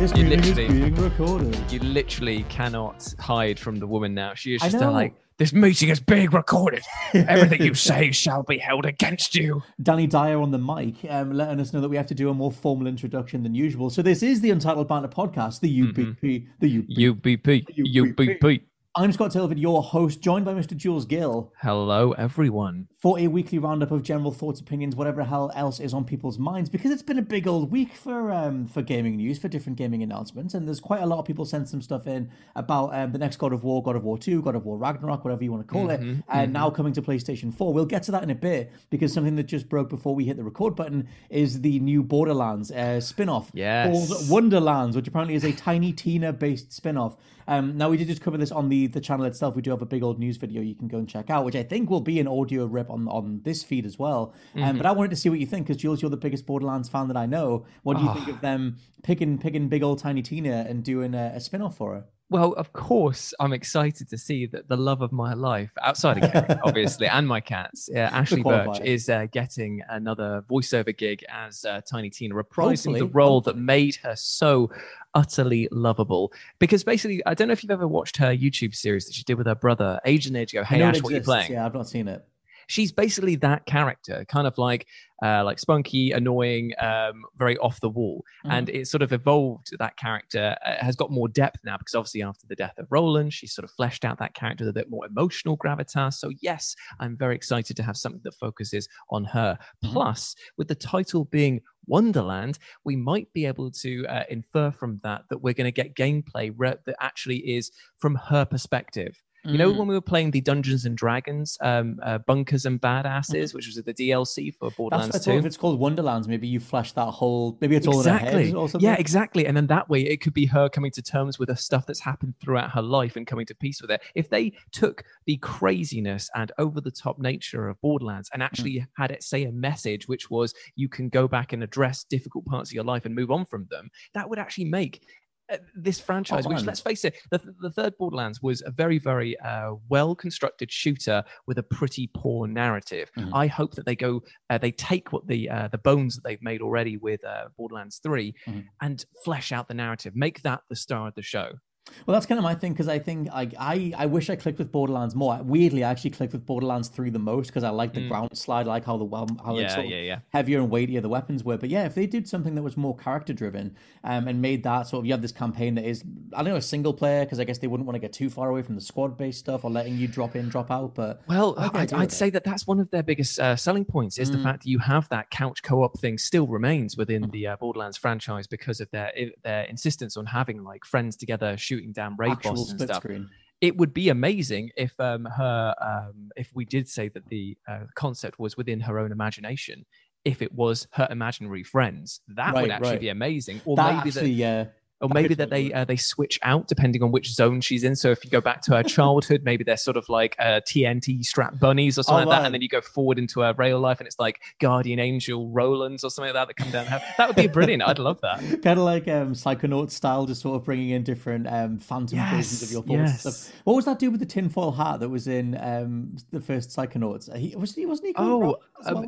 This You meeting is literally- being recorded. You literally cannot hide from the woman now. She is I just know. like, this meeting is being recorded. Everything you say shall be held against you. Danny Dyer on the mic, um, letting us know that we have to do a more formal introduction than usual. So this is the Untitled Banter podcast, the UBP, the UBP. UBP, UBP. I'm Scott Tilford, your host, joined by Mr. Jules Gill Hello, everyone. for a weekly roundup of general thoughts, opinions, whatever hell else is on people's minds. Because it's been a big old week for um, for gaming news, for different gaming announcements, and there's quite a lot of people sent some stuff in about um, the next God of War, God of War Two, God of War Ragnarok, whatever you want to call it, and now coming to PlayStation Four. We'll get to that in a bit because something that just broke before we hit the record button is the new Borderlands uh, spin-off Yes. called Wonderlands, which apparently is a Tiny Tina based spin-off. Um, now we did just cover this on the the channel itself. We do have a big old news video you can go and check out, which I think will be an audio rip on on this feed as well. Um, but I wanted to see what you think because Jules, you're the biggest Borderlands fan that I know. What do you think of them picking picking big old Tiny Tina and doing a, a spin-off for her? Well, of course, I'm excited to see that the love of my life, outside of obviously, and my cats, uh, Ashly Burch, is uh, getting another voiceover gig as uh, Tiny Tina, reprising the Hopefully, role that made her so utterly lovable. Because basically, I don't know if you've ever watched her YouTube series that she did with her brother ages and ages ago. Hey Ash, what are you playing? Yeah, I've not seen it. She's basically that character, kind of like uh, like spunky, annoying, um, very off the wall, and it sort of evolved. That character uh, has got more depth now because obviously after the death of Roland, she sort of fleshed out that character with a bit more emotional gravitas. So yes, I'm very excited to have something that focuses on her. Plus, with the title being Wonderland, we might be able to uh, infer from that that we're going to get gameplay re- that actually is from her perspective. You know, when we were playing the Dungeons and Dragons, um, uh, Bunkers and Badasses, which was the DLC for Borderlands what 2. If it's called Wonderlands, maybe you flash that whole. Maybe it's all in her exactly. head or something. Yeah, exactly. And then that way, it could be her coming to terms with the stuff that's happened throughout her life and coming to peace with it. If they took the craziness and over the top nature of Borderlands and actually had it say a message, which was you can go back and address difficult parts of your life and move on from them, that would actually make this franchise, which let's face it, the, the third Borderlands was a very, very uh, well constructed shooter with a pretty poor narrative. I hope that they go, uh, they take what the uh, the bones that they've made already with uh, Borderlands 3 and flesh out the narrative, make that the star of the show. Well, that's kind of my thing because I think I, I I wish I clicked with Borderlands more. Weirdly, I actually clicked with Borderlands three the most because I like the ground slide, I like how the well, how like Mm. Yeah, sort of yeah, yeah. heavier and weightier the weapons were. But yeah, if they did something that was more character driven um, and made that sort of you have this campaign that is I don't know a single player because I guess they wouldn't want to get too far away from the squad based stuff or letting you drop in drop out. But Well, I like the I'd, I'd say that that's one of their biggest uh, selling points is the Mm. fact that you have that couch co-op thing still remains within the uh, Borderlands franchise because of their their insistence on having like friends together shooting down raid actual bosses and stuff. screen. It would be amazing if um, her um, if we did say that the uh, concept was within her own imagination. If it was her imaginary friends, that Right, would actually right. be amazing. Or That maybe actually, that yeah. Or maybe that they uh, they switch out depending on which zone she's in. So if you go back to her childhood, maybe they're sort of like uh, TNT strap bunnies or something Oh, like that, and then you go forward into her real life, and it's like guardian angel Rolands or something like that that come down. the. That would be brilliant. I'd love that. kind of like um, Psychonaut style, just sort of bringing in different um, phantom versions of your thoughts. yes. Stuff. What was that dude with the tinfoil hat that was in um, the first Psychonauts? He, was he wasn't he? Oh, um, well?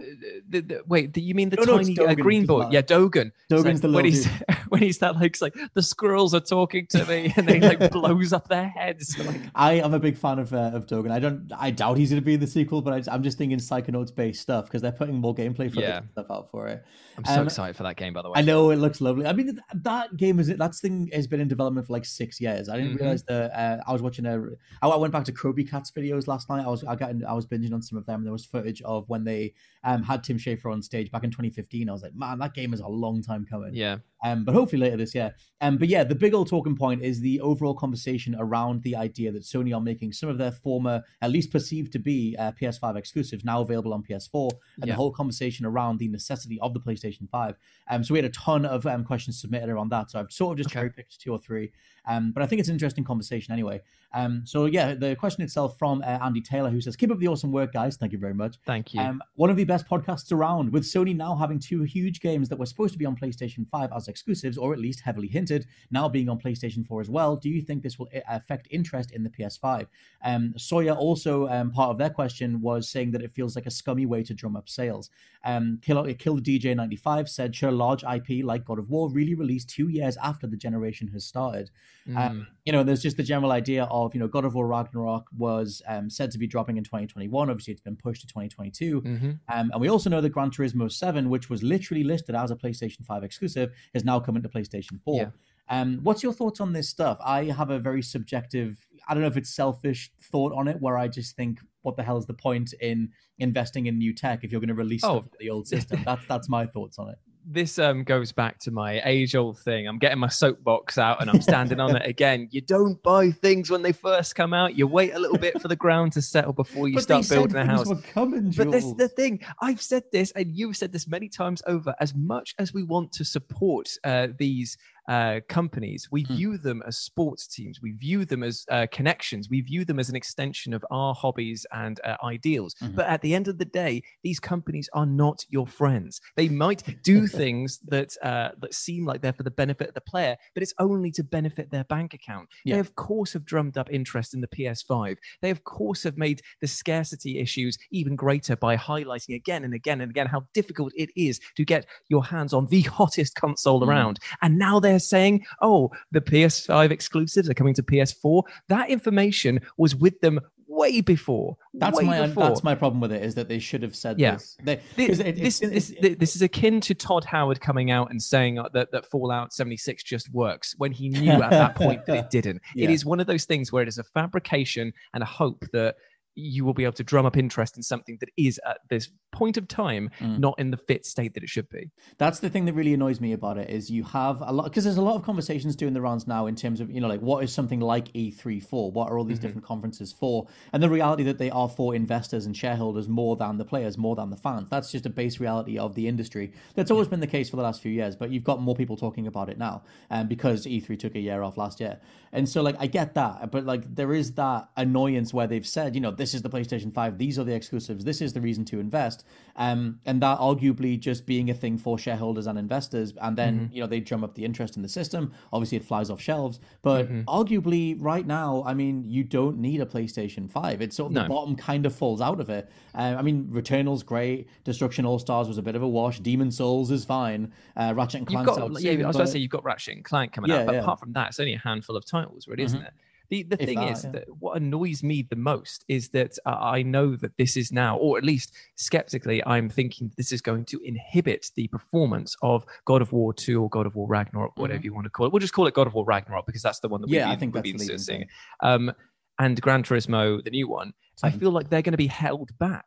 the, the, wait, do you mean the No, no, it's tiny uh, green boy? Yeah, Dogen. Dogen's So the when he's when he's that like the the squirrels are talking to me, and they like blows up their heads. Like, I am a big fan of uh, of Dogen. I don't. I doubt he's going to be in the sequel, but I, am just thinking Psychonauts based stuff because they're putting more gameplay footage Yeah. stuff out for it. I'm so Um, excited for that game, by the way. I know it looks lovely. I mean, th- that game is that thing has been in development for like six years. I didn't Mhm. realize that. Uh, I was watching a. I I went back to Kirby Cats videos last night. I was I got in, I was binging on some of them. And there was footage of when they um had Tim Schafer on stage back in 2015. I was like, man, that game is a long time coming. Yeah. Um, but hopefully later this year. Um, but yeah, the big old talking point is the overall conversation around the idea that Sony are making some of their former, at least perceived to be uh, PS5 exclusives, now available on PS4, and Yeah. the whole conversation around the necessity of the PlayStation 5. Um, so we had a ton of um, questions submitted around that. So I've sort of just Okay. cherry picked two or three. Um, but I think it's an interesting conversation anyway. Um, so yeah, the question itself from uh, Andy Taylor, who says, "Keep up the awesome work, guys. Thank you very much." Thank you. Um, one of the best podcasts around, with Sony now having two huge games that were supposed to be on PlayStation 5 as exclusives, or at least heavily hinted, now being on PlayStation 4 as well. Do you think this will affect interest in the PS5? Um, Sawyer also, um, part of their question was saying that it feels like a scummy way to drum up sales. Um, Kill, Kill the DJ95 said, sure, large IP like God of War really released two years after the generation has started. Mm. Um, you know, there's just the general idea of, you know, God of War Ragnarok was um, said to be dropping in 2021. Obviously, it's been pushed to 2022. Mhm. Um, and we also know that Gran Turismo 7, which was literally listed as a PlayStation 5 exclusive, is now coming to PlayStation 4. Yeah. Um, what's your thoughts on this stuff? I have a very subjective, I don't know if it's selfish thought on it, where I just think, what the hell is the point in investing in new tech if you're going to release Oh. the old system? That's that's my thoughts on it. This um goes back to my age old thing. I'm getting my soapbox out and I'm standing on it again. You don't buy things when they first come out. You wait a little bit for the ground to settle before you But start building a house. coming, But this is the thing. I've said this, and you've said this many times over. As much as we want to support uh, these uh, companies, we Hmm. view them as sports teams. We view them as uh, connections. We view them as an extension of our hobbies and uh, ideals. Mhm. But at the end of the day, these companies are not your friends. They might do things that uh, that seem like they're for the benefit of the player, but it's only to benefit their bank account. Yeah. They of course have drummed up interest in the PS5. They of course have made the scarcity issues even greater by highlighting again and again and again how difficult it is to get your hands on the hottest console Mhm. around. And now they're saying, "Oh, the PS5 exclusives are coming to PS4." That information was with them way before. That's way my before. that's my problem with it is that they should have said Yeah. this. They, Thi- 'cause it- this, it's- this, this is akin to Todd Howard coming out and saying uh, that, that Fallout 76 just works when he knew at that point that it didn't. It Yeah. is one of those things where it is a fabrication and a hope that you will be able to drum up interest in something that is at this point of time Mm. not in the fit state that it should be. That's the thing that really annoys me about it is you have a lot because there's a lot of conversations doing the rounds now in terms of you know like what is something like E3 for? What are all these different conferences for? And the reality that they are for investors and shareholders more than the players, more than the fans. That's just a base reality of the industry. That's always been the case for the last few years, but you've got more people talking about it now, um, because E3 took a year off last year. And so like I get that, but like there is that annoyance where they've said, you know, this is the PlayStation 5, these are the exclusives, this is the reason to invest. Um, and that arguably just being a thing for shareholders and investors, and then Mm-hmm. you know they drum up the interest in the system. Obviously, it flies off shelves, but Mm-hmm. arguably, right now, I mean, you don't need a PlayStation Five. It's sort of the bottom kind of falls out of it. Uh, I mean, Returnal's great. Destruction All Stars was a bit of a wash. Demon Souls is fine. Uh, Ratchet and You've Clank's got, out yeah, soon, I was about but- to say you've got Ratchet and Clank coming Yeah, out, but yeah. Mm-hmm. apart from that, it's only a handful of titles, really, isn't it? The, the If thing that, is yeah. that what annoys me the most is that uh, I know that this is now, or at least skeptically, I'm thinking this is going to inhibit the performance of God of War 2 or God of War Ragnarok, whatever you want to call it. We'll just call it God of War Ragnarok because that's the one that we've Mm-hmm. Yeah, I think we've that's been the seeing. Um, and Gran Turismo, the new one, I feel like they're going to be held back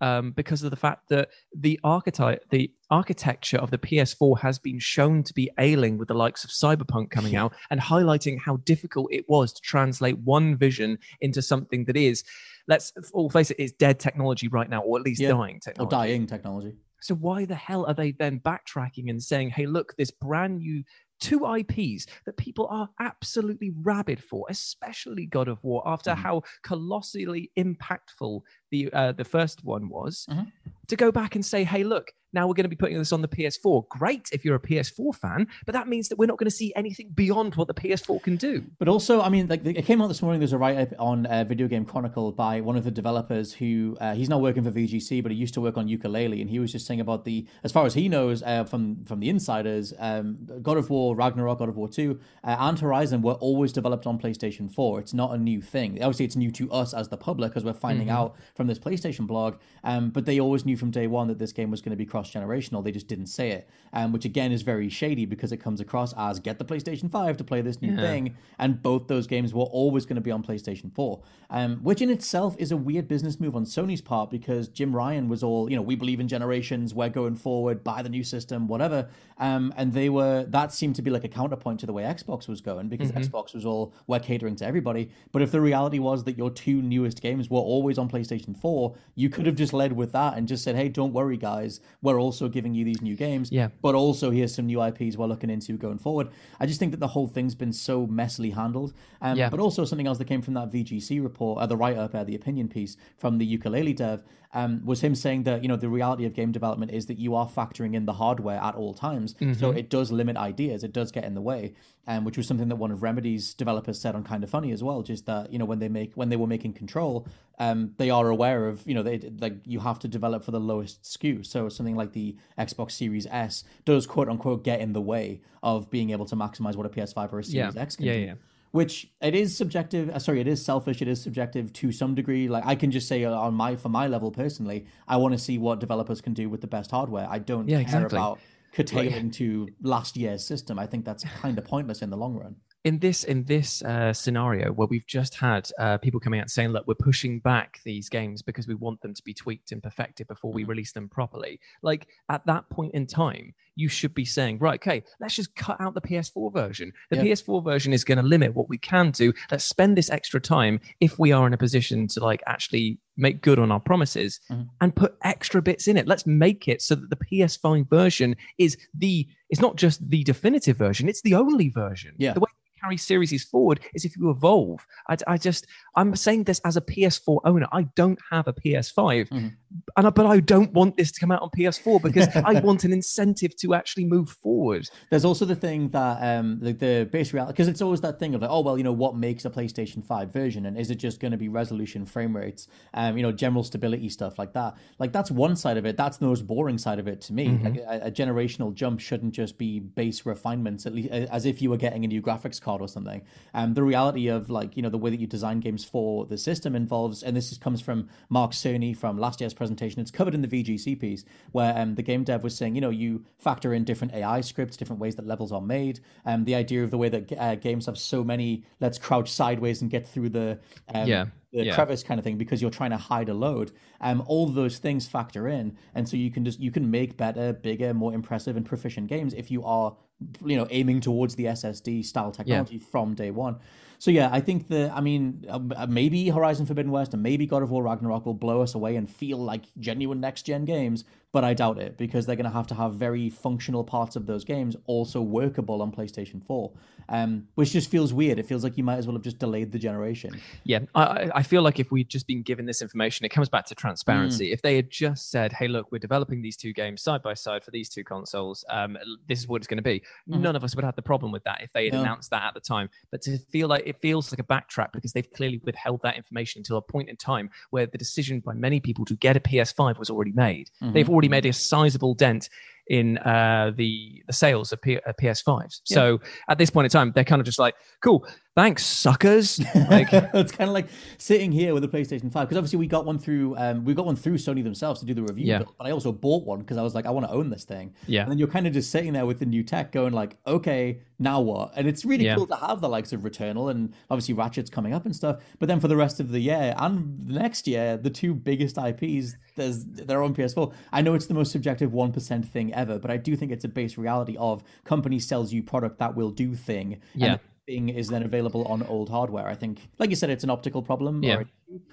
um, because of the fact that the archetype, the architecture of the PS4 has been shown to be ailing with the likes of Cyberpunk coming out and highlighting how difficult it was to translate one vision into something that is, let's all face it, is dead technology right now, or at least Yeah. dying or technology. dying technology. So why the hell are they then backtracking and saying, "Hey, look, this brand new two IPs that people are absolutely rabid for, especially God of War, after Mhm. how colossally impactful the uh, the first one was." Mhm. to go back and say, hey, look, now we're going to be putting this on the PS4. Great if you're a PS4 fan, but that means that we're not going to see anything beyond what the PS4 can do. But also, I mean, like it came out this morning. There's a write up on uh, Video Game Chronicle by one of the developers who uh, he's now working for VGC, but he used to work on Yooka-Laylee, and he was just saying about the, as far as he knows uh, from from the insiders, um, God of War, Ragnarok, God of War Two, uh, and Horizon were always developed on PlayStation Four. It's not a new thing. Obviously, it's new to us as the public because we're finding Mm-hmm. out from this PlayStation blog. Um, but they always knew from day one that this game was going to be cross generational. They just didn't say it, um, which again is very shady because it comes across as get the PlayStation 5 to play this new thing. And both those games were always going to be on PlayStation 4, um, which in itself is a weird business move on Sony's part because Jim Ryan was all, you know, we believe in generations, we're going forward, buy the new system, whatever. Um, and they were, that seemed to be like a counterpoint to the way Xbox was going because Xbox was all, we're catering to everybody. But if the reality was that your two newest games were always on PlayStation 4, you could have just led with that and just said, hey, don't worry, guys, we're also giving you these new games. Yeah. But also, here's some new IPs we're looking into going forward. I just think that the whole thing's been so messily handled. Um, Yeah. But also, something else that came from that VGC report, uh, the write up, uh, the opinion piece from the Yooka-Laylee dev, um, was him saying that, you know, the reality of game development is that you are factoring in the hardware at all times. So it does limit ideas, it does get in the way. Um, which was something that one of Remedy's developers said on Kind of Funny as well. Just that you know when they make when they were making Control, um, they are aware of you know they like you have to develop for the lowest SKU. So something like the Xbox Series S does quote unquote get in the way of being able to maximize what a PS5 or a Series Yeah. X can Yeah, do. yeah. Which it is subjective. Uh, sorry, it is selfish. It is subjective to some degree. Like I can just say uh, on my for my level personally, I want to see what developers can do with the best hardware. I don't Yeah, care exactly. about curtailing to last year's system. I think that's kind of pointless in the long run. In this in this uh, scenario where we've just had uh, people coming out saying, "Look, we're pushing back these games because we want them to be tweaked and perfected before we release them properly." Like at that point in time, you should be saying, "Right, okay, let's just cut out the PS4 version. The Yeah. PS4 version is going to limit what we can do. Let's spend this extra time if we are in a position to like actually make good on our promises Mhm. and put extra bits in it. Let's make it so that the PS5 version is the it's not just the definitive version; it's the only version. Yeah. The way carry series forward is if you evolve. I, I just I'm saying this as a PS4 owner. I don't have a PS5, Mhm. and I, but I don't want this to come out on PS4 because I want an incentive to actually move forward. There's also the thing that um like the base reality because it's always that thing of like oh well you know what makes a PlayStation 5 version and is it just going to be resolution frame rates um you know general stability stuff like that like that's one side of it that's the most boring side of it to me like a, a generational jump shouldn't just be base refinements at least as if you were getting a new graphics card or something um the reality of like you know the way that you design games for the system involves and this is, comes from Mark Cerny from last year's presentation it's covered in the VGC piece where um the game dev was saying you know you factor in different AI scripts different ways that levels are made um the idea of the way that uh, games have so many let's crouch sideways and get through the um, Yeah, the yeah. crevice kind of thing because you're trying to hide a load. Um, all those things factor in, and so you can just you can make better, bigger, more impressive and proficient games if you are, you know, aiming towards the SSD style technology from day one. So yeah, I think the I mean uh, maybe Horizon Forbidden West and maybe God of War Ragnarok will blow us away and feel like genuine next gen games, but I doubt it because they're going to have to have very functional parts of those games also workable on PlayStation 4. Um, which just feels weird. It feels like you might as well have just delayed the generation. Yeah, I, I- feel like if we'd just been given this information, it comes back to transparency. If they had just said, "Hey, look, we're developing these two games side by side for these two consoles. Um, this is what it's going to be," none of us would have the problem with that if they had No. announced that at the time. But to feel like it feels like a backtrack because they've clearly withheld that information until a point in time where the decision by many people to get a PS5 was already made. They've already made a sizable dent in uh, the the sales of P- uh, PS5s. So at this point in time, they're kind of just like, "Cool, thanks, suckers." Like, it's kind of like sitting here with a PlayStation Five because obviously we got one through um, we got one through Sony themselves to do the review. Yeah. But, but I also bought one because I was like, I want to own this thing. Yeah. And then you're kind of just sitting there with the new tech, going like, okay, now what? And it's really Yeah. cool to have the likes of Returnal and obviously Ratchet's coming up and stuff. But then for the rest of the year and the next year, the two biggest IPs, there's they're on PS4. I know it's the most subjective one percent thing ever, but I do think it's a base reality of company sells you product that will do thing. Yeah. And thing is then available on old hardware. I think, like you said, it's an optical problem Yeah. or a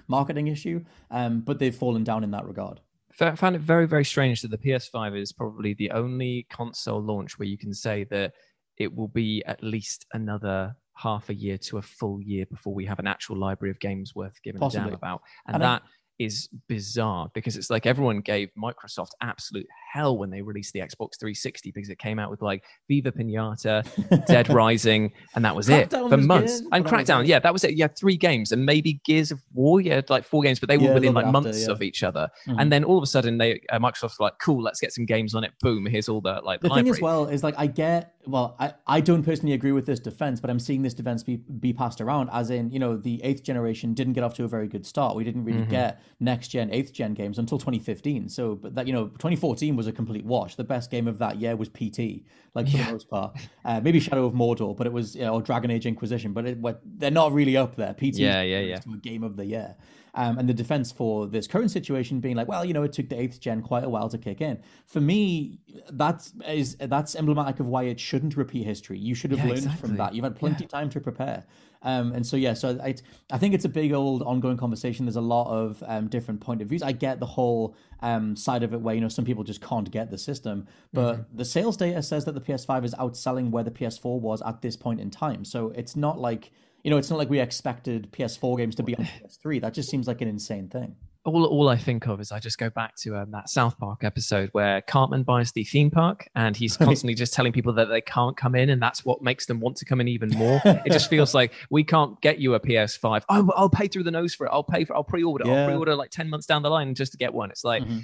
marketing issue, um, but they've fallen down in that regard. fa- found it very very strange that the PS5 is probably the only console launch where you can say that it will be at least another half a year to a full year before we have an actual library of games worth giving a damn about, and, And I- that is bizarre because it's like everyone gave Microsoft absolute hell when they released the Xbox 360 because it came out with like Viva Pinata, Dead Rising, and that was it Crackdown for was months. good, and but that was Crackdown, yeah, that was it. You had three games and maybe Gears of War. You had like four games, but they were Yeah, within like after, months yeah. of each other. Mhm. And then all of a sudden, they uh, Microsoft's like, cool, let's get some games on it. Boom, here's all the like The library. thing as well is like I get well, I, I don't personally agree with this defense, but I'm seeing this defense be, be passed around as in, you know, the eighth generation didn't get off to a very good start. We didn't really Mm-hmm. get next gen, eighth gen games until 2015. So but that you know, 2014 was a complete wash. The best game of that year was PT, like for the most part. Uh, maybe Shadow of Mordor, but it was you know, or Dragon Age Inquisition, but it, what, they're not really up there. PT Yeah, yeah, yeah. a game of the year. Um, and the defense for this current situation being like, well, you know, it took the eighth gen quite a while to kick in. For me, that is that's emblematic of why it shouldn't repeat history. You should have Yeah, learned exactly. from that. You've had plenty of time to prepare. Um, and so yeah, so I, I think it's a big old ongoing conversation. There's a lot of um, different point of views. I get the whole um, side of it where you know some people just can't get the system, but Mm-hmm. the sales data says that the PS5 is outselling where the PS4 was at this point in time. So it's not like you know, it's not like we expected PS4 games to be on PS3. That just seems like an insane thing. all, all I think of is I just go back to um, that South Park episode where Cartman buys the theme park and he's constantly just telling people that they can't come in, and that's what makes them want to come in even more. it just feels like we can't get you a PS5. Oh, I'll pay through the nose for it. I'll pay for. I'll pre-order. Yeah. I'll pre-order like ten months down the line just to get one. It's like Mhm.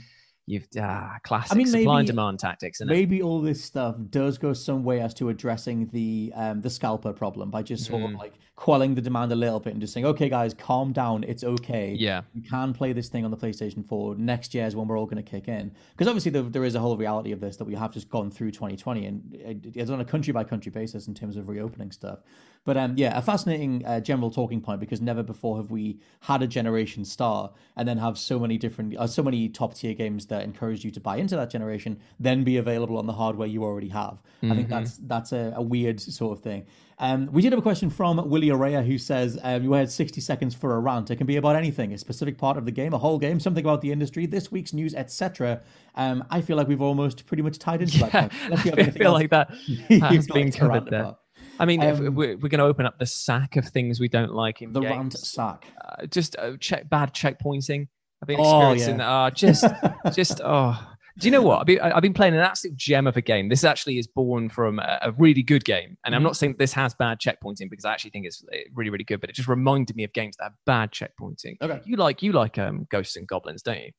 You've ah, classic I mean, supply and demand tactics. Isn't it? Maybe all this stuff does go some way as to addressing the um, the scalper problem by just sort Mm. of like quelling the demand a little bit and just saying, okay, guys, calm down. It's okay. Yeah. You can play this thing on the PlayStation 4. Next year is when we're all going to kick in. Because obviously, there, there is a whole reality of this that we have just gone through 2020 and it, it's on a country by country basis in terms of reopening stuff. But um, yeah, a fascinating uh, general talking point because never before have we had a generation star and then have so many different, uh, so many top tier games that encourage you to buy into that generation, then be available on the hardware you already have. I think that's that's a, a weird sort of thing. Um, we did have a question from Willie Araya who says, um, You had 60 seconds for a rant. It can be about anything, a specific part of the game, a whole game, something about the industry, this week's news, etc. Um, I feel like we've almost pretty much tied into that. Yeah, point. Unless you have I feel else like that has been covered there. about. I mean, if Um, we're, we're going to open up the sack of things we don't like in The games. rant sack. uh, just uh, check bad checkpointing. I've been Oh, experiencing yeah. that. Uh, just, just oh. Do you know what? I've been, I've been playing an absolute gem of a game. This actually is born from a, a really good game, and Mm-hmm. I'm not saying this has bad checkpointing because I actually think it's uh, really, really good. But it just reminded me of games that have bad checkpointing. Okay. You like, you like um, Ghosts and Goblins, don't you?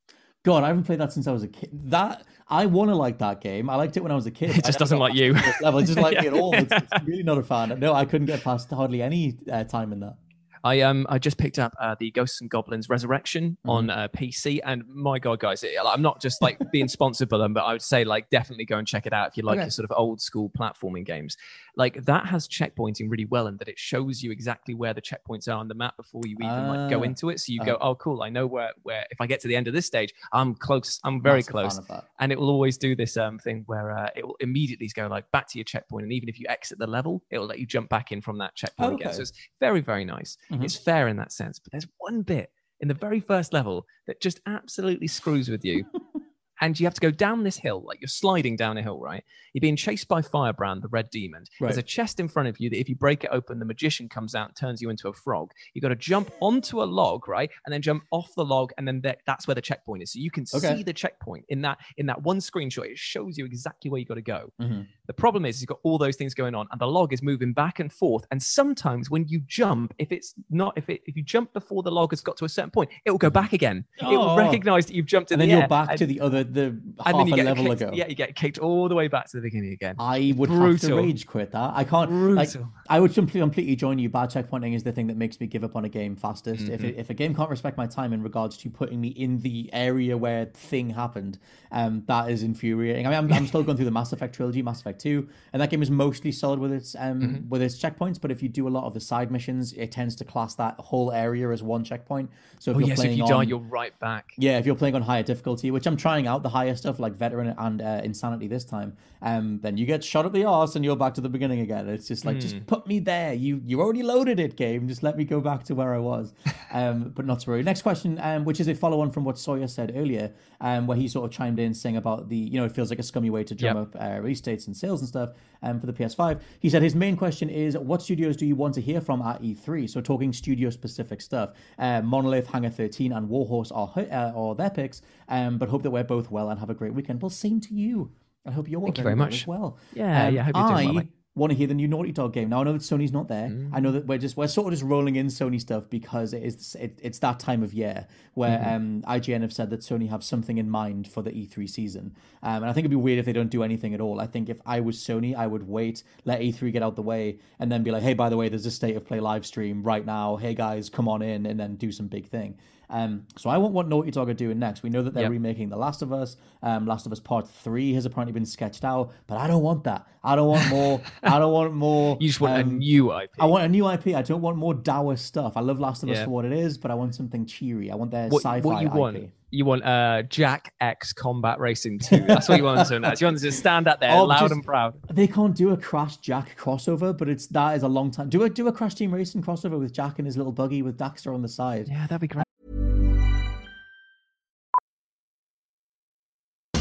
God, I haven't played that since I was a kid. That I want to like that game. I liked it when I was a kid. It just doesn't like you. Level. It doesn't like me at all. It's, it's really not a fan. No, I couldn't get past hardly any uh, time in that. I um I just picked up uh, the Ghosts and Goblins Resurrection Mm-hmm. on uh, PC, and my god, guys, it, I'm not just like being sponsored by them, but I would say like definitely go and check it out if you like Okay. your sort of old school platforming games. Like that has checkpointing really well, in that it shows you exactly where the checkpoints are on the map before you even like go Ah. into it. So you Uh-huh. go, oh cool, I know where where if I get to the end of this stage, I'm close, I'm very close and it will always do this um thing where uh, it will immediately go like back to your checkpoint and even if you exit the level it will let you jump back in from that checkpoint again so it's very very nice Mhm. it's fair in that sense but there's one bit in the very first level that just absolutely screws with you. And you have to go down this hill like you're sliding down a hill right? You're being chased by firebrand the red demon. There's a chest in front of you that if you break it open the magician comes out and turns you into a frog. You've got to jump onto a log right? And then jump off the log and then that that's where the checkpoint is. So you can Okay. see the checkpoint in that in that one screenshot. It shows you exactly where you got to go. Mhm. The problem is you've got all those things going on and the log is moving back and forth and sometimes when you jump if it's not if it if you jump before the log has got to a certain point it will go back again it will Oh. recognize that you've jumped in And then the you're air, back and, to the other, the half and then you a get level kicked, ago. yeah you get kicked all the way back to the beginning again I would have to rage quit that. I can't. Like, Brutal. I would completely, completely join you. Bad checkpointing is the thing that makes me give up on a game fastest. If, Mm-hmm. it, if a game can't respect my time in regards to putting me in the area where thing happened, um, that is infuriating. I mean, I'm, I'm still going through the Mass Effect trilogy, Mass Effect And that game is mostly solid with its um Mm-hmm. with its checkpoints. But if you do a lot of the side missions, it tends to class that whole area as one checkpoint. So if oh you're yes if playing you on, die you're right back yeah, if you're playing on higher difficulty, which I'm trying out the higher stuff like veteran and uh, insanity this time, um, then you get shot at the arse and you're back to the beginning again. It's just like Hmm. just put me there. You you already loaded it, game. Just let me go back to where I was. Um, but not to worry. Next question, um, which is a follow on from what Sawyer said earlier, um, where he sort of chimed in saying about the you know it feels like a scummy way to drum Yep. up uh, release dates and sales sales and stuff um, for the PS5. He said his main question is, what studios do you want to hear from at E3? So talking studio specific stuff. Uh, Monolith, Hangar 13, and Warhorse are uh, are their picks. Um, but hope that we're both well and have a great weekend. Well, same to you. I hope you're Thank you very very well much. as well. Yeah, Um, yeah, I hope you're doing well, mate. Want to hear the new Naughty Dog game. Now I know that Sony's not there. I know that we're just we're sort of just rolling in Sony stuff because it is it, it's that time of year where um, IGN have said that Sony have something in mind for the E3 season. Um, and I think it'd be weird if they don't do anything at all. I think if I was Sony, I would wait, let E3 get out the way, and then be like, hey, by the way, there's a state of play live stream right now. Hey guys, come on in, and then do some big thing. Um, so I want what Naughty Dog are doing next. We know that they're Yep. remaking The Last of Us. Um, Last of Us Part Three has apparently been sketched out, but I don't want that. I don't want more. I don't want more. You just want a um, new IP. I want a new IP. I don't want more dour stuff. I love Last of Us for what it is, but I want something cheery. I want their what, sci-fi what you IP. want? You want uh, Jak X Combat Racing 2. That's what you want to know. You want to stand out there Oh, loud just- and proud. They can't do a Crash Jak crossover, but it's that is a long time. Do a do a Crash Team Racing crossover with Jak and his little buggy with Daxter on the side. Yeah, that'd be great.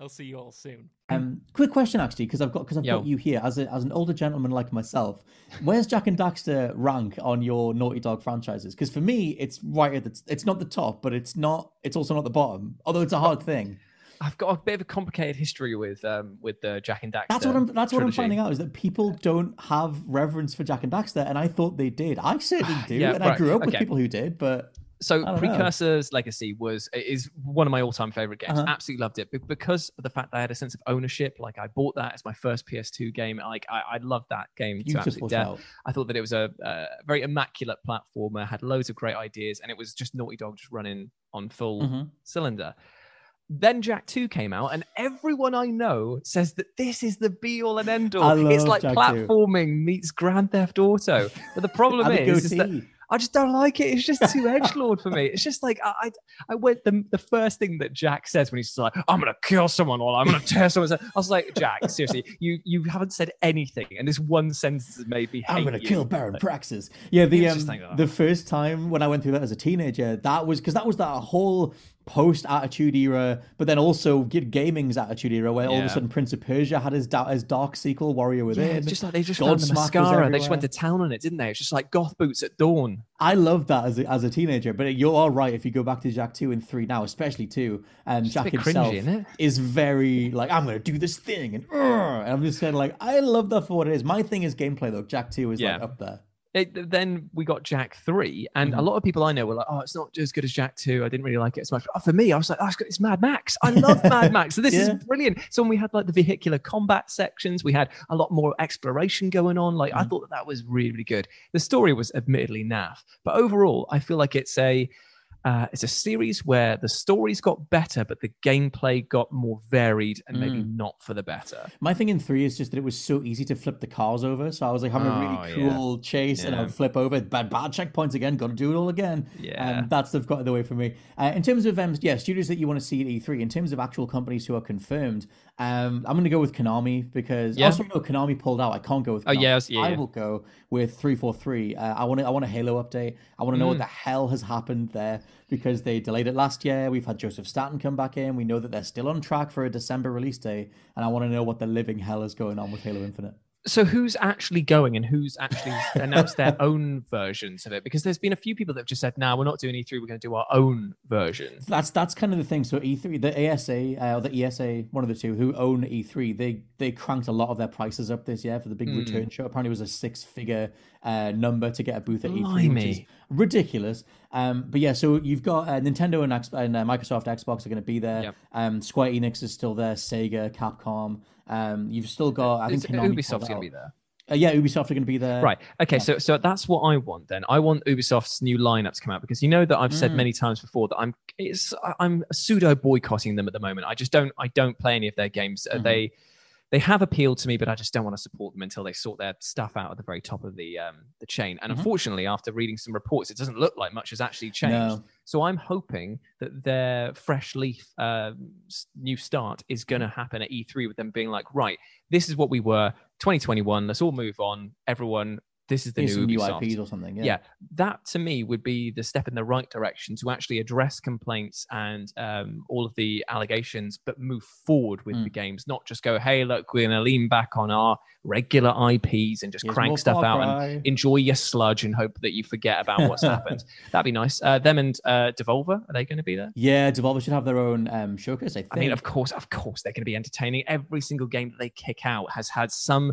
I'll see you all soon. Um, quick question actually, because I've got because I've Yo. got you here as a, as an older gentleman like myself. Where's Jak and Daxter rank on your Naughty Dog franchises? Because for me, it's right at the, it's not the top, but it's not it's also not the bottom. Although it's a hard thing. I've got a bit of a complicated history with um with the Jak and Daxter. That's what I'm that's what I'm finding out is that people don't have reverence for Jak and Daxter, and I thought they did. I certainly do, Yeah, and I grew up with people who did, but So don't know. Precursor's Legacy was is one of my all-time favorite games. Uh-huh. Absolutely loved it Be- because of the fact that I had a sense of ownership. Like I bought that as my first PS2 game. Like I, I loved that game to absolute death. I thought that it was a, a very immaculate platformer, had loads of great ideas, and it was just Naughty Dog just running on full Mhm. cylinder. Then Jak 2 came out, and everyone I know says that this is the be all and end all. It's like Jak 2. platforming meets Grand Theft Auto. But the problem is, is that. I just don't like it. It's just too edge lord for me. It's just like I, I, I went the the first thing that Jak says when he's like, "I'm gonna kill someone or I'm gonna tear someone." I was like, Jak, seriously, you you haven't said anything, and this one sentence has made me. I'm gonna you. kill Baron Praxis. Yeah, the um, like, oh. the first time when I went through that as a teenager, that was because that was that whole post Attitude era, but then also Gaming's Attitude era, where all of a sudden Prince of Persia had his da- his dark sequel, Warrior Yeah, Within. it's just like they just found the mascara. They just went to town on it, didn't they? It's just like goth boots at dawn. I loved that as a, as a teenager, but you are right. If you go back to Jak two and three now, especially two, and Jak cringy, himself it? is very like I'm going to do this thing, and, and I'm just kind of like I love that for what it is. My thing is gameplay though. Jack two is like Yeah. up there. It, then we got Jak 3, and Mm-hmm. a lot of people I know were like, oh, it's not as good as Jak 2. I didn't really like it as much. But for me, I was like, oh, it's, Mad Max. I love Mad Max. So this Yeah. is brilliant. So when we had like the vehicular combat sections, we had a lot more exploration going on. Like, Mm-hmm. I thought that, that was really, really good. The story was admittedly naff, but overall, I feel like it's a. Uh, it's a series where the stories got better, but the gameplay got more varied and maybe Mm. not for the better. My thing in three is just that it was so easy to flip the cars over. So I was like having a Oh, really yeah. cool chase and I Yeah. would flip over. Bad, bad checkpoints again. Got to do it all again. Yeah. Um, that stuff got the way for me. Uh, in terms of um, yeah, studios that you want to see at E3, in terms of actual companies who are confirmed, um, I'm going to go with Konami because Yeah. also no, Konami pulled out. I can't go with. Oh, yes, yeah, I will go with three four three. Uh, I want to. I want a Halo update. I want to know what Mm. the hell has happened there because they delayed it last year. We've had Joseph Staten come back in. We know that they're still on track for a December release date, and I want to know what the living hell is going on with Halo Infinite. So who's actually going and who's actually announced their own versions of it? Because there's been a few people that have just said, "No, we're not doing E3. We're going to do our own version." That's that's kind of the thing. So E3, the ASA uh, or the ESA, one of the two, who own E3, they they cranked a lot of their prices up this year for the big Hmm. return show. Apparently, it was a six figure uh, number to get a booth at E3, which is ridiculous. Um, but yeah, so you've got uh, Nintendo and, X- and uh, Microsoft Xbox are going to be there. Yep. Um, Square Enix is still there. Sega, Capcom. Um, you've still got. I think Is- Ubisoft's going to be there. Uh, yeah, Ubisoft are going to be there. Right. Okay. So so that's what I want then. I want Ubisoft's new lineup to come out because you know that I've Mm. said many times before that I'm it's I'm pseudo boycotting them at the moment. I just don't I don't play any of their games. Mhm. They they have appealed to me, but I just don't want to support them until they sort their stuff out at the very top of the um, the chain. And Mhm. unfortunately, after reading some reports, it doesn't look like much has actually changed. No. So I'm hoping that their fresh leaf uh, new start is going to Mm. happen at E3 with them being like, right, this is what we were 2021. Let's all move on. Everyone, this is the Here's new new IPs or something. Yeah. yeah. that to me would be the step in the right direction to actually address complaints and um, all of the allegations, but move forward with Mm. the games, not just go, hey, look, we're going to lean back on our regular IPs and just Here's crank stuff out Cry. and enjoy your sludge and hope that you forget about what's happened. That'd be nice. Uh, them and uh, Devolver, are they going to be there? Yeah, Devolver should have their own um, showcase. I think. I mean, of course, of course, they're going to be entertaining. Every single game that they kick out has had some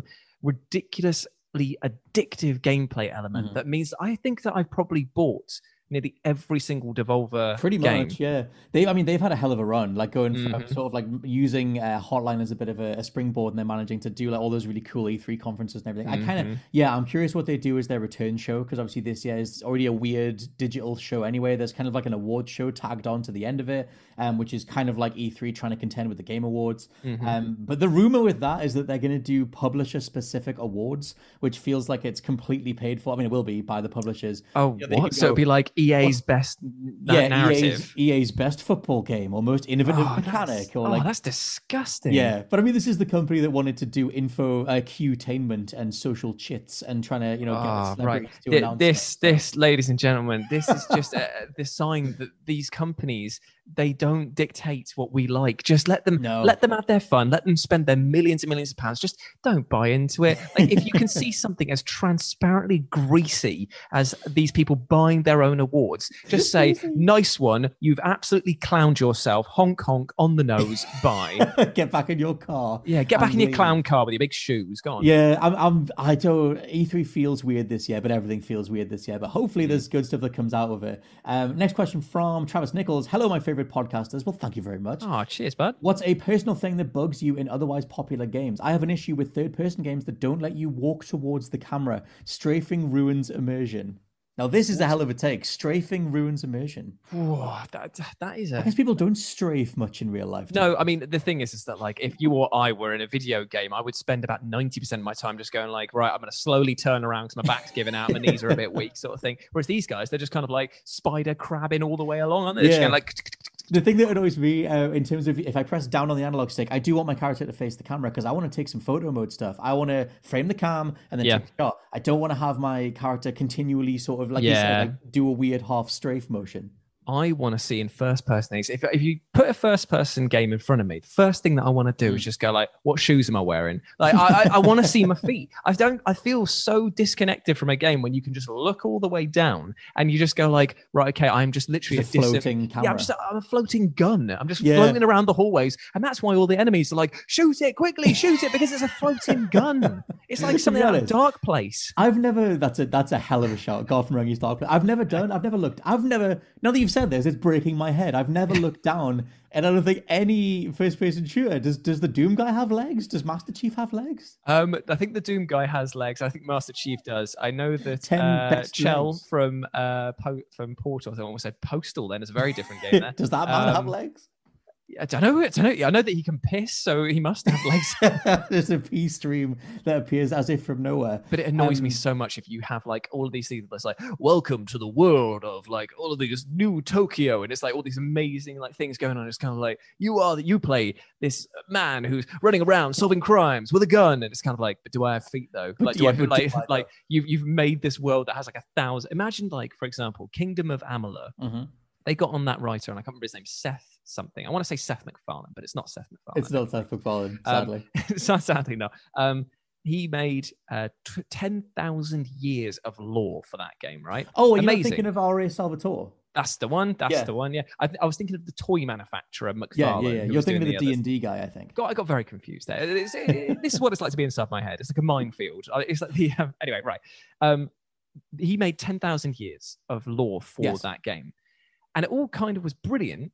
addictive gameplay element Mhm. that means I think that I've probably bought nearly every single Devolver Pretty game. much, yeah. They, I mean, they've had a hell of a run, like going Mhm. sort of like using uh, Hotline as a bit of a, a springboard, and they're managing to do like all those really cool E3 conferences and everything. I kind of, yeah, I'm curious what they do as their return show because obviously this year is already a weird digital show anyway. There's kind of like an award show tagged on to the end of it, um, which is kind of like E3 trying to contend with the Game Awards. Mhm. Um, but the rumor with that is that they're going to do publisher specific awards, which feels like it's completely paid for. I mean, it will be by the publishers. Oh, Yeah, what? So it'd be like EA's best na- narrative. EA's, EA's best football game or most innovative Oh, mechanic, or oh, like that's disgusting. yeah. But I mean, this is the company that wanted to do info, uh, Q-tainment and social chits, and trying to you know get Ah, right. to Th- This, stuff. this, ladies and gentlemen, this is just uh, the sign that these companies they don't dictate what we like. Just let them, No. let them have their fun. Let them spend their millions and millions of pounds. Just don't buy into it. Like if you can see something as transparently greasy as these people buying their own awards, just say, "Nice one. You've absolutely clowned yourself. Honk honk on the nose. Bye." get back in your car. Yeah, get back in your clown car with your big shoes. Go on. Yeah, I'm, I'm. I don't. E3 feels weird this year, but everything feels weird this year. But hopefully, Hmm. there's good stuff that comes out of it. Um, next question from Travis Nichols. Hello, my favorite podcasters. Well, thank you very much. Oh, cheers, bud. What's a personal thing that bugs you in otherwise popular games? I have an issue with third person games that don't let you walk towards the camera. Strafing ruins immersion. Now this is a hell of a take. Strafing ruins immersion. Whoa, that, that is I a guess people don't strafe much in real life. No, I mean the thing is, is that like if you or I were in a video game, I would spend about ninety percent of my time just going like, right, I'm going to slowly turn around because my back's giving out, my knees are a bit weak, sort of thing. Whereas these guys, they're just kind of like spider crabbing all the way along, aren't they? They're Yeah. like, The thing that annoys me uh, in terms of if I press down on the analog stick, I do want my character to face the camera because I want to take some photo mode stuff. I want to frame the cam and then Yeah. take a shot. I don't want to have my character continually sort of like you said, like do a weird half strafe motion. I want to see in first person things. If if you put a first person game in front of me, the first thing that I want to do is mm. just go like, what shoes am I wearing? Like I I, I want to see my feet. I don't. I feel so disconnected from a game when you can just look all the way down and you just go like, right, okay, I'm just literally Just a distant- floating Yeah, camera. I'm just a, I'm a floating gun. I'm just Yeah. floating around the hallways, and that's why all the enemies are like, shoot it quickly, shoot it because it's a floating gun. It's like something out of a dark place. I've never. That's a that's a hell of a shot. Garth Marenghi's Dark. Place. I've never done. I've never looked. I've never. Now that you've said this, it's breaking my head. I've never looked down, and I don't think any first person shooter does. Does the Doom guy have legs? Does Master Chief have legs? Um, I think the Doom guy has legs. I think Master Chief does. I know that 10 uh, Chell legs. from uh po- from Portal. I almost said Postal. Then it's a very different game. There. does that man have Um, legs? I don't know. I don't know. I know that he can piss, so he must have legs. There's a pee stream that appears as if from nowhere. But it annoys me Um, so much if you have like all of these things that's like, welcome to the world of like all of these new Tokyo, and it's like all these amazing like things going on. It's kind of like you are that you play this man who's running around solving crimes with a gun, and it's kind of like, but do I have feet though? Like, do yeah, I but do like I, like you've you've made this world that has like a thousand. Imagine like for example, Kingdom of Amalur. Mhm. They got on that writer, and I can't remember his name, Seth something. I want to say Seth MacFarlane, but it's not Seth MacFarlane. It's not Seth MacFarlane, Um, sadly. so sadly no. Um, he made uh, t- ten thousand years of lore for that game, right? oh, are you thinking of R.A. Salvatore? That's the one. That's Yeah. the one. Yeah, I, th- I was thinking of the toy manufacturer Yeah, McFarlane. yeah, yeah. who You're thinking of the D and D guy, I think. Got, I got very confused there. It's- it- this is what it's like to be inside my head. It's like a minefield. It's like the um, anyway, right? Um, he made ten thousand years of lore for Yes. that game, and it all kind of was brilliant.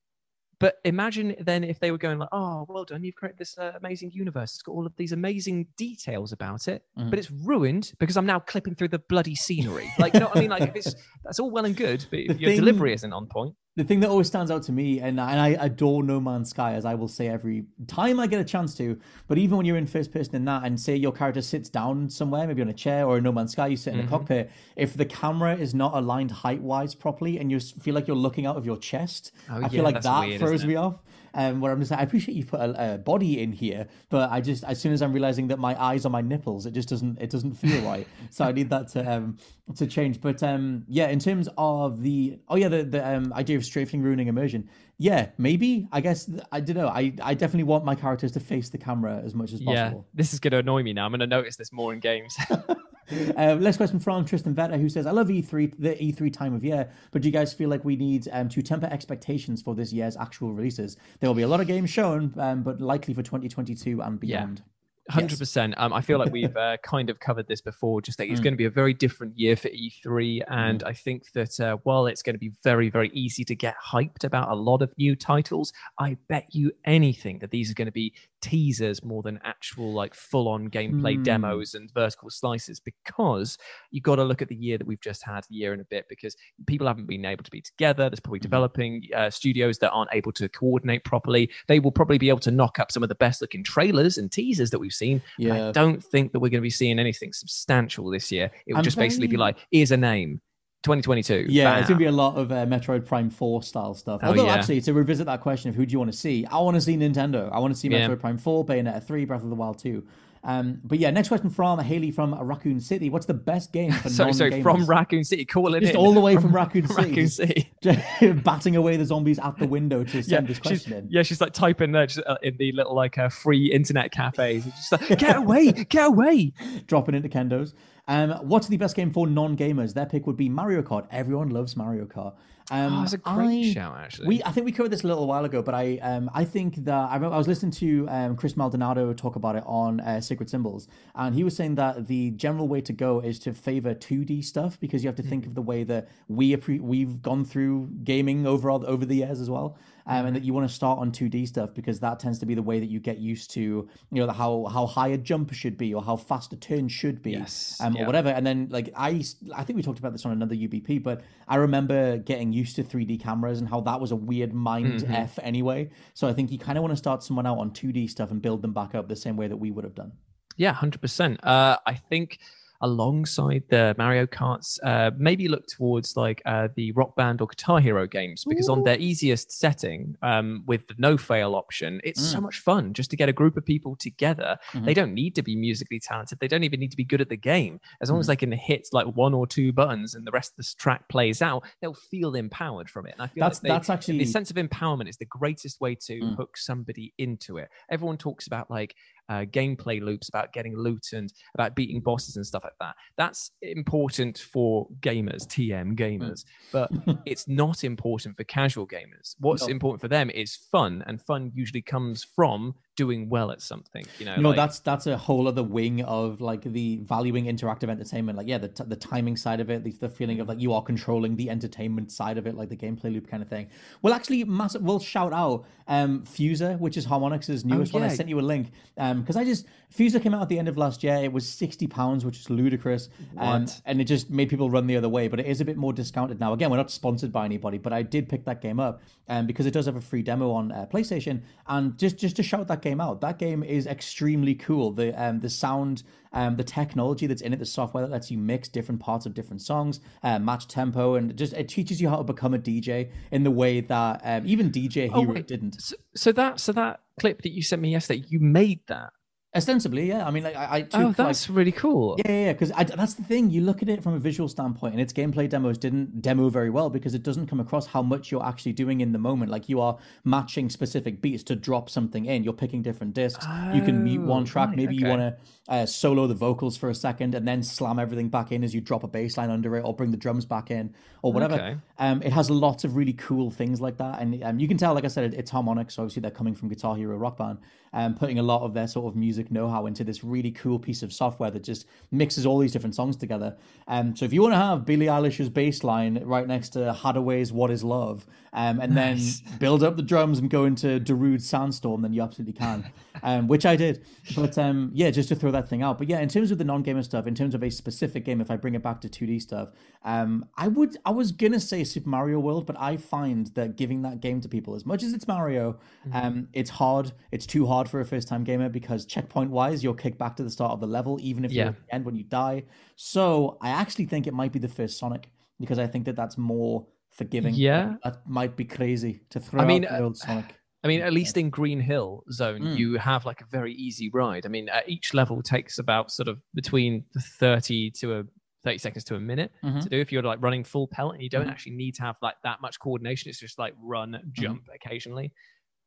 But imagine then if they were going like, "Oh, well done! You've created this uh, amazing universe. It's got all of these amazing details about it, Mhm. but it's ruined because I'm now clipping through the bloody scenery." Like, you know what I mean? Like, if it's that's all well and good, but your thing- delivery isn't on point. The thing that always stands out to me, and, and I adore No Man's Sky, as I will say every time I get a chance to, but even when you're in first person in that, and say your character sits down somewhere, maybe on a chair or in No Man's Sky, you sit in a Mhm. cockpit, if the camera is not aligned height wise properly and you feel like you're looking out of your chest, Oh, I yeah, feel like that weird, throws me off. Um, where I'm just like, I appreciate you put a, a body in here, but I just as soon as I'm realizing that my eyes are my nipples, it just doesn't it doesn't feel right. so I need that to um to change. But um yeah, in terms of the oh yeah the the um, idea of strafing ruining immersion, yeah maybe I guess I don't know. I I definitely want my characters to face the camera as much as possible. Yeah, this is going to annoy me now. I'm going to notice this more in games. Uh, last question from Tristan Vetter, who says, "I love E3, the E3 time of year, but do you guys feel like we need um, to temper expectations for this year's actual releases? There will be a lot of games shown, um, but likely for 2022 and beyond." Yeah. beyond." Hundred percent. Um, I feel like we've uh, kind of covered this before. Just that it's Mm. going to be a very different year for E3, and I think that uh, while it's going to be very, very easy to get hyped about a lot of new titles, I bet you anything that these are going to be teasers more than actual like full-on gameplay Mm. demos and vertical slices. Because you've got to look at the year that we've just had, year and a bit, because people haven't been able to be together. There's probably developing uh, studios that aren't able to coordinate properly. They will probably be able to knock up some of the best-looking trailers and teasers that we've seen. Yeah. I don't think that we're going to be seeing anything substantial this year. It will I'm just basically be like, here's a name, 2022. Yeah, it's gonna be a lot of uh, Metroid Prime Four style stuff. Oh, Although, yeah. actually, to revisit that question of who do you want to see, I want to see Nintendo. I want to see Yeah. Metroid Prime Four, Bayonetta Three, Breath of the Wild Two. Um, but yeah, next question from Haley from Raccoon City. What's the best game for so, so non-gamers? from Raccoon City, calling Just in all the way from Raccoon City. Raccoon City. batting away the zombies at the window to send this she's, question in. yeah, she's like typing there just, uh, in the little like uh, free internet cafes. Just like, get away, get away. dropping into Kendos. Um, what's the best game for non-gamers? Their pick would be Mario Kart. Everyone loves Mario Kart. Um, oh, that's a great I- shout, actually. We, I think we covered this a little while ago, but I, um, I think that I remember I was listening to um, Chris Maldonado talk about it on uh, Sacred Symbols, and he was saying that the general way to go is to favor 2D stuff because you have to think of the way that we appre- we've gone through gaming over all, over the years as well, um, and that you want to start on 2D stuff because that tends to be the way that you get used to, you know, the, how how high a jumper should be or how fast a turn should be, Yes, um, yeah. or whatever. And then like I, I think we talked about this on another UBP, but I remember getting used to 3D cameras and how that was a weird mind Mhm. f anyway. So I think you kind of want to start someone out on 2D stuff and build them back up the same way that we would have done. Yeah, hundred percent. Uh, I think alongside the Mario Karts, uh, maybe look towards like uh, the Rock Band or Guitar Hero games because on their easiest setting, um, with the no fail option, it's so Mm. much fun just to get a group of people together. Mhm. They don't need to be musically talented. They don't even need to be good at the game. As long as Mhm. they can hit like one or two buttons and the rest of this track plays out, they'll feel empowered from it. And I feel That's- like they- that's actually- the sense of empowerment is the greatest way to Mm. hook somebody into it. Everyone talks about like uh, gameplay loops, about getting loot and about beating bosses and stuff like that. That's important for gamers, TM gamers, but it's not important for casual gamers. What's No. important for them is fun, and fun usually comes from doing well at something. You know, no like- that's that's a whole other wing of like the valuing interactive entertainment. Like, yeah, the, t- the timing side of it, the, the feeling of like you are controlling the entertainment side of it, like the gameplay loop kind of thing. Well, actually, massive. We'll shout out um, Fuser, which is Harmonix's newest one. I Oh, yeah. sent you a link because I just Fuser came out at the end of last year. It was sixty pounds, which is ludicrous, um, and it just made people run the other way. But it is a bit more discounted now. Again, we're not sponsored by anybody, but I did pick that game up um, because it does have a free demo on uh, PlayStation. And just just to shout that game out, that game is extremely cool. The um, the sound, um, the technology that's in it, the software that lets you mix different parts of different songs, uh, match tempo, and just it teaches you how to become a DJ in the way that um, even DJ Oh, Hero wait. didn't. So, so that so that clip that you sent me yesterday, you made that. Ostensibly, yeah. I mean, like I, I took, Oh, like, that's really cool. Yeah, yeah, because that's the thing. You look at it from a visual standpoint, and its gameplay demos didn't demo very well because it doesn't come across how much you're actually doing in the moment. Like you are matching specific beats to drop something in. You're picking different discs. you can mute one track. right, Maybe you want to uh, solo the vocals for a second and then slam everything back in as you drop a bass line under it, or bring the drums back in, or whatever. Okay. Um, it has lots of really cool things like that, and um, you can tell, like I said, it, it's Harmonix. So obviously, they're coming from Guitar Hero Rock Band, um, putting a lot of their sort of music know-how into this really cool piece of software that just mixes all these different songs together. Um, so if you want to have Billie Eilish's bass line right next to Haddaway's "What Is Love," um, and Nice. then build up the drums and go into Darude's Sandstorm, then you absolutely can, um, which I did. But um, yeah, just to throw that thing out. But yeah, in terms of the non-gamer stuff, in terms of a specific game, if I bring it back to 2D stuff, um, I would, I was gonna say Super Mario World, but I find that giving that game to people, as much as it's Mario, um, it's hard. It's too hard for a first-time gamer because checkpoint-wise, you're kicked back to the start of the level, even if you're at the end when you die. So I actually think it might be the first Sonic because I think that that's more forgiving. Yeah. that might be crazy to throw. I mean, the old Sonic. I mean, at least in Green Hill Zone, Mm. you have like a very easy ride. I mean, uh, each level takes about sort of between 30 to a 30 seconds to a minute Mhm. to do if you're like running full pelt and you don't Mhm. actually need to have like that much coordination. It's just like run, Mm-hmm. jump occasionally.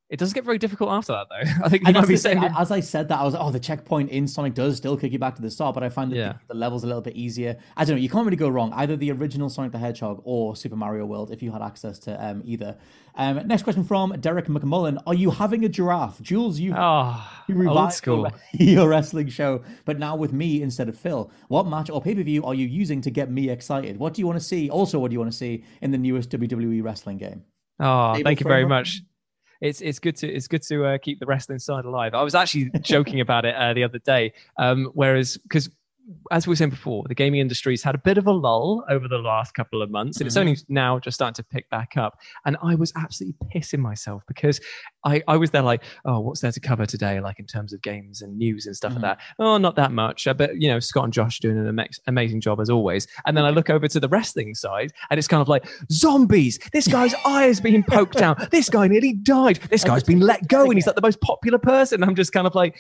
It does get very difficult after that, though. I think you And might be the thing, as I said that, I was like, oh, the checkpoint in Sonic does still kick you back to the start, but I find that Yeah. the, the level's a little bit easier. I don't know, you can't really go wrong. Either the original Sonic the Hedgehog or Super Mario World if you had access to um, either. Um, next question from Derek McMullen. Are you having a giraffe? Jules, you've Oh, you revived your wrestling show, but now with me instead of Phil. What match or pay per view are you using to get me excited? What do you want to see? Also, what do you want to see in the newest WWE wrestling game? Oh, Able thank you very much. It's it's good to it's good to uh, keep the wrestling side alive. I was actually joking about it uh, the other day. Um, whereas because as we were saying before, the gaming industry's had a bit of a lull over the last couple of months, and it's Mhm. only now just starting to pick back up. And I was absolutely pissing myself because I, I was there like, oh, what's there to cover today, like in terms of games and news and stuff Mhm. like that. Oh, not that much, uh, but you know, Scott and Josh are doing an ama- amazing job as always. And then I look over to the wrestling side, and it's kind of like zombies. This guy's eye has been poked out. This guy nearly died. This guy's been let go, and he's like the most popular person. I'm just kind of like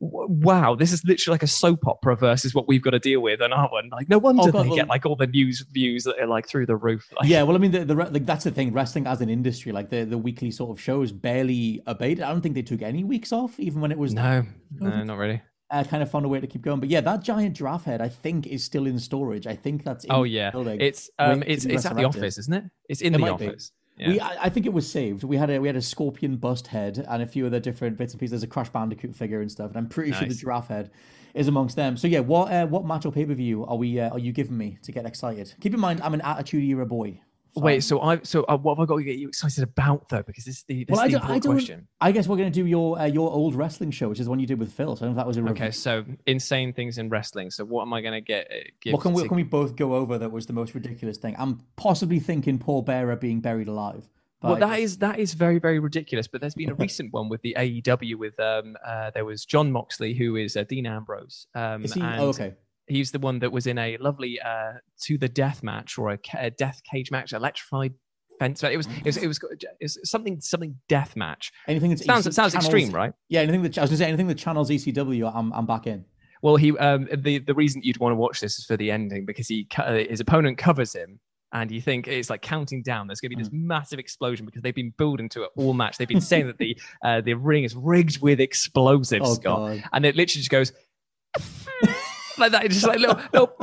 wow, this is literally like a soap opera versus what we've got to deal with on our one. Like, no wonder Oh, God, they well- get like all the news views that are like through the roof. Like, yeah, well, I mean, the, the like that's the thing. Wrestling as an industry, like the the weekly sort of shows, barely abated. I don't think they took any weeks off, even when it was no, no, not really. uh, kind of found a way to keep going. But yeah, that giant giraffe head, I think, is still in storage. I think that's in Oh the yeah, building, it's um, it's it's at the office, isn't it? It's in It the office. be. We, I, I think it was saved. We had a we had a scorpion bust head and a few other different bits and pieces. There's a Crash Bandicoot figure and stuff, and I'm pretty sure the giraffe head is amongst them. So yeah, what uh, what match or pay per view are we uh, are you giving me to get excited? Keep in mind, I'm an Attitude Era boy. So Wait, so I so uh, what have I got to get you excited about though? Because this is the this well, I, is the I important question. I guess we're gonna do your uh, your old wrestling show, which is the one you did with Phil. So I don't know if that was a review. Okay, so insane things in wrestling. So what am I going to get? uh, Give What can we, to- can we both go over that was the most ridiculous thing? I'm possibly thinking Paul Bearer being buried alive. Well, that is that is very very ridiculous. But there's been a recent one with the AEW with um uh, there was Jon Moxley who is uh, Dean Ambrose. Um, Is he- oh, okay. He's the one that was in a lovely uh to the death match or a, a death cage match, electrified fence. It was it was it was, it was something something death match. anything that sounds EC sounds channels- extreme, right? Yeah, anything that I was gonna say anything that channels ECW, I'm I'm back in. Well, he um the the reason you'd want to watch this is for the ending because he co- his opponent covers him. And you think it's like counting down. There's going to be Mm. this massive explosion because they've been building to it all match. They've been saying that the uh, the ring is rigged with explosives, Oh, Scott, God. and it literally just goes like that. It's just like little, little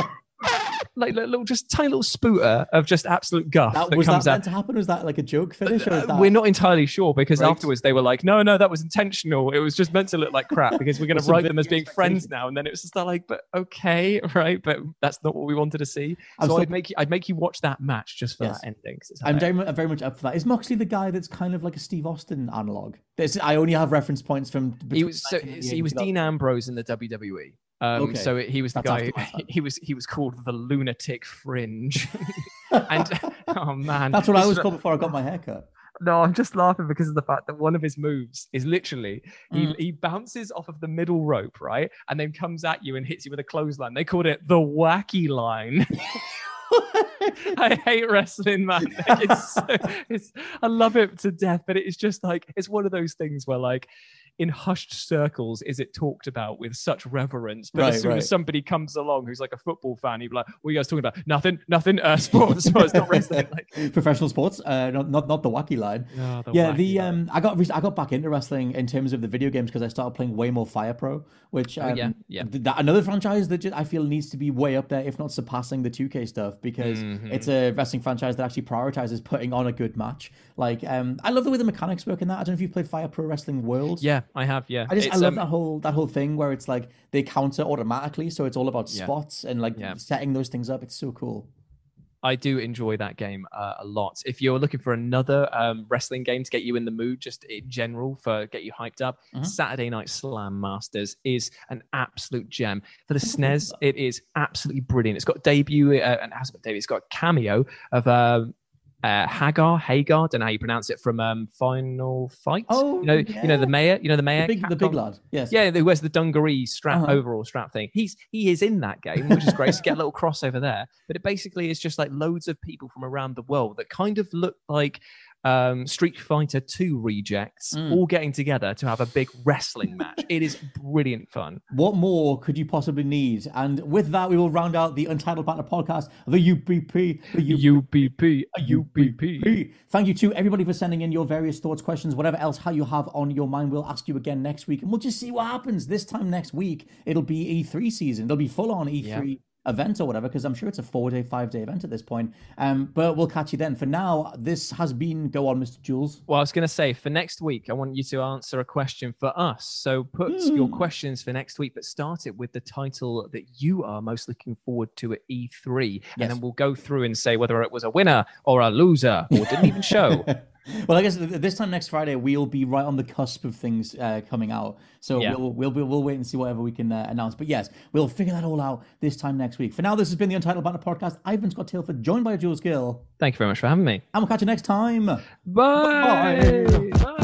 like little, little just tiny little spooter of just absolute guff That, that, was that meant out. to happen? Was that like a joke finish? Or Uh, that... We're not entirely sure because Right. afterwards they were like, no, no, that was intentional. It was just meant to look like crap because we're going to write them as being friends now. And then it was just like, but okay, right, but that's not what we wanted to see. I'm so still- I'd make you, I'd make you watch that match just for Yes. that ending. I'm very, mu- very much up for that. Is Moxley the guy that's kind of like a Steve Austin analog? This, I only have reference points from. he was so 1988 he was Dean Ambrose in the WWE. Um, Okay. So he was the That's guy. He was he was called the lunatic fringe. and oh man, That's what I was called before I got my haircut. No, I'm just laughing because of the fact that one of his moves is literally he, Mm. he bounces off of the middle rope, right? And then comes at you and hits you with a clothesline. They called it the wacky line. I hate wrestling, man. It's, so, it's I love it to death, but it's just like it's one of those things where like in hushed circles is it talked about with such reverence. But Right, as soon right. as somebody comes along who's like a football fan, he'd be like, What are you guys talking about? Nothing, nothing, uh sports, sports, not wrestling. Like Professional sports, uh, not, not not the wacky line. Oh, the yeah, wacky the line. um, I got re- I got back into wrestling in terms of the video games because I started playing way more Fire Pro, which um, Oh, yeah, yeah. th- that another franchise that ju- I feel needs to be way up there, if not surpassing the 2K stuff, because Mm-hmm. it's a wrestling franchise that actually prioritizes putting on a good match. Like, um, I love the way the mechanics work in that. I don't know if you've played Fire Pro Wrestling World. Yeah, I have. Yeah, I just I love um, that whole that whole thing where it's like they counter automatically, so it's all about Yeah. spots and like Yeah. setting those things up. It's so cool. I do enjoy that game uh, a lot. If you're looking for another um, wrestling game to get you in the mood, just in general for get you hyped up, Mm-hmm. Saturday Night Slam Masters is an absolute gem for the SNES. It is absolutely brilliant. It's got debut uh, and hasn't debut. It's got a cameo of. Um, uh, Haggar, Haggar, don't know how you pronounce it from um, Final Fight. Oh, you know, you know the mayor, you know the mayor, The big, the big lad. Yes. Yeah, who wears the dungaree strap Uh-huh. overall strap thing. He's he is in that game, which is great. so get a little crossover there. But it basically is just like loads of people from around the world that kind of look like um, Street Fighter 2 rejects Mm. all getting together to have a big wrestling match. It is brilliant fun. What more could you possibly need? And with that, we will round out the Untitled Banter podcast, the UBP, the UBP, UPP. Thank you to everybody for sending in your various thoughts, questions, whatever else how you have on your mind. We'll ask you again next week, and we'll just see what happens. This time next week, it'll be E3 season. It'll be full on E3 event or whatever, because I'm sure it's a four day, five day event at this point. Um, but we'll catch you then. For now, this has been go on, Mr. Jules. Well, I was going to say for next week, I want you to answer a question for us. So put your questions for next week, but start it with the title that you are most looking forward to at E3. Yes. And then we'll go through and say whether it was a winner or a loser or didn't even show. Well, I guess this time next Friday we'll be right on the cusp of things uh, coming out, so Yeah. we'll, we'll we'll wait and see whatever we can uh, announce. But yes, we'll figure that all out this time next week. For now, this has been the Untitled Banter podcast. I've been Scott Tilford, joined by Jules Gill, Thank you very much for having me. and we'll catch you next time. Bye. Bye. Bye.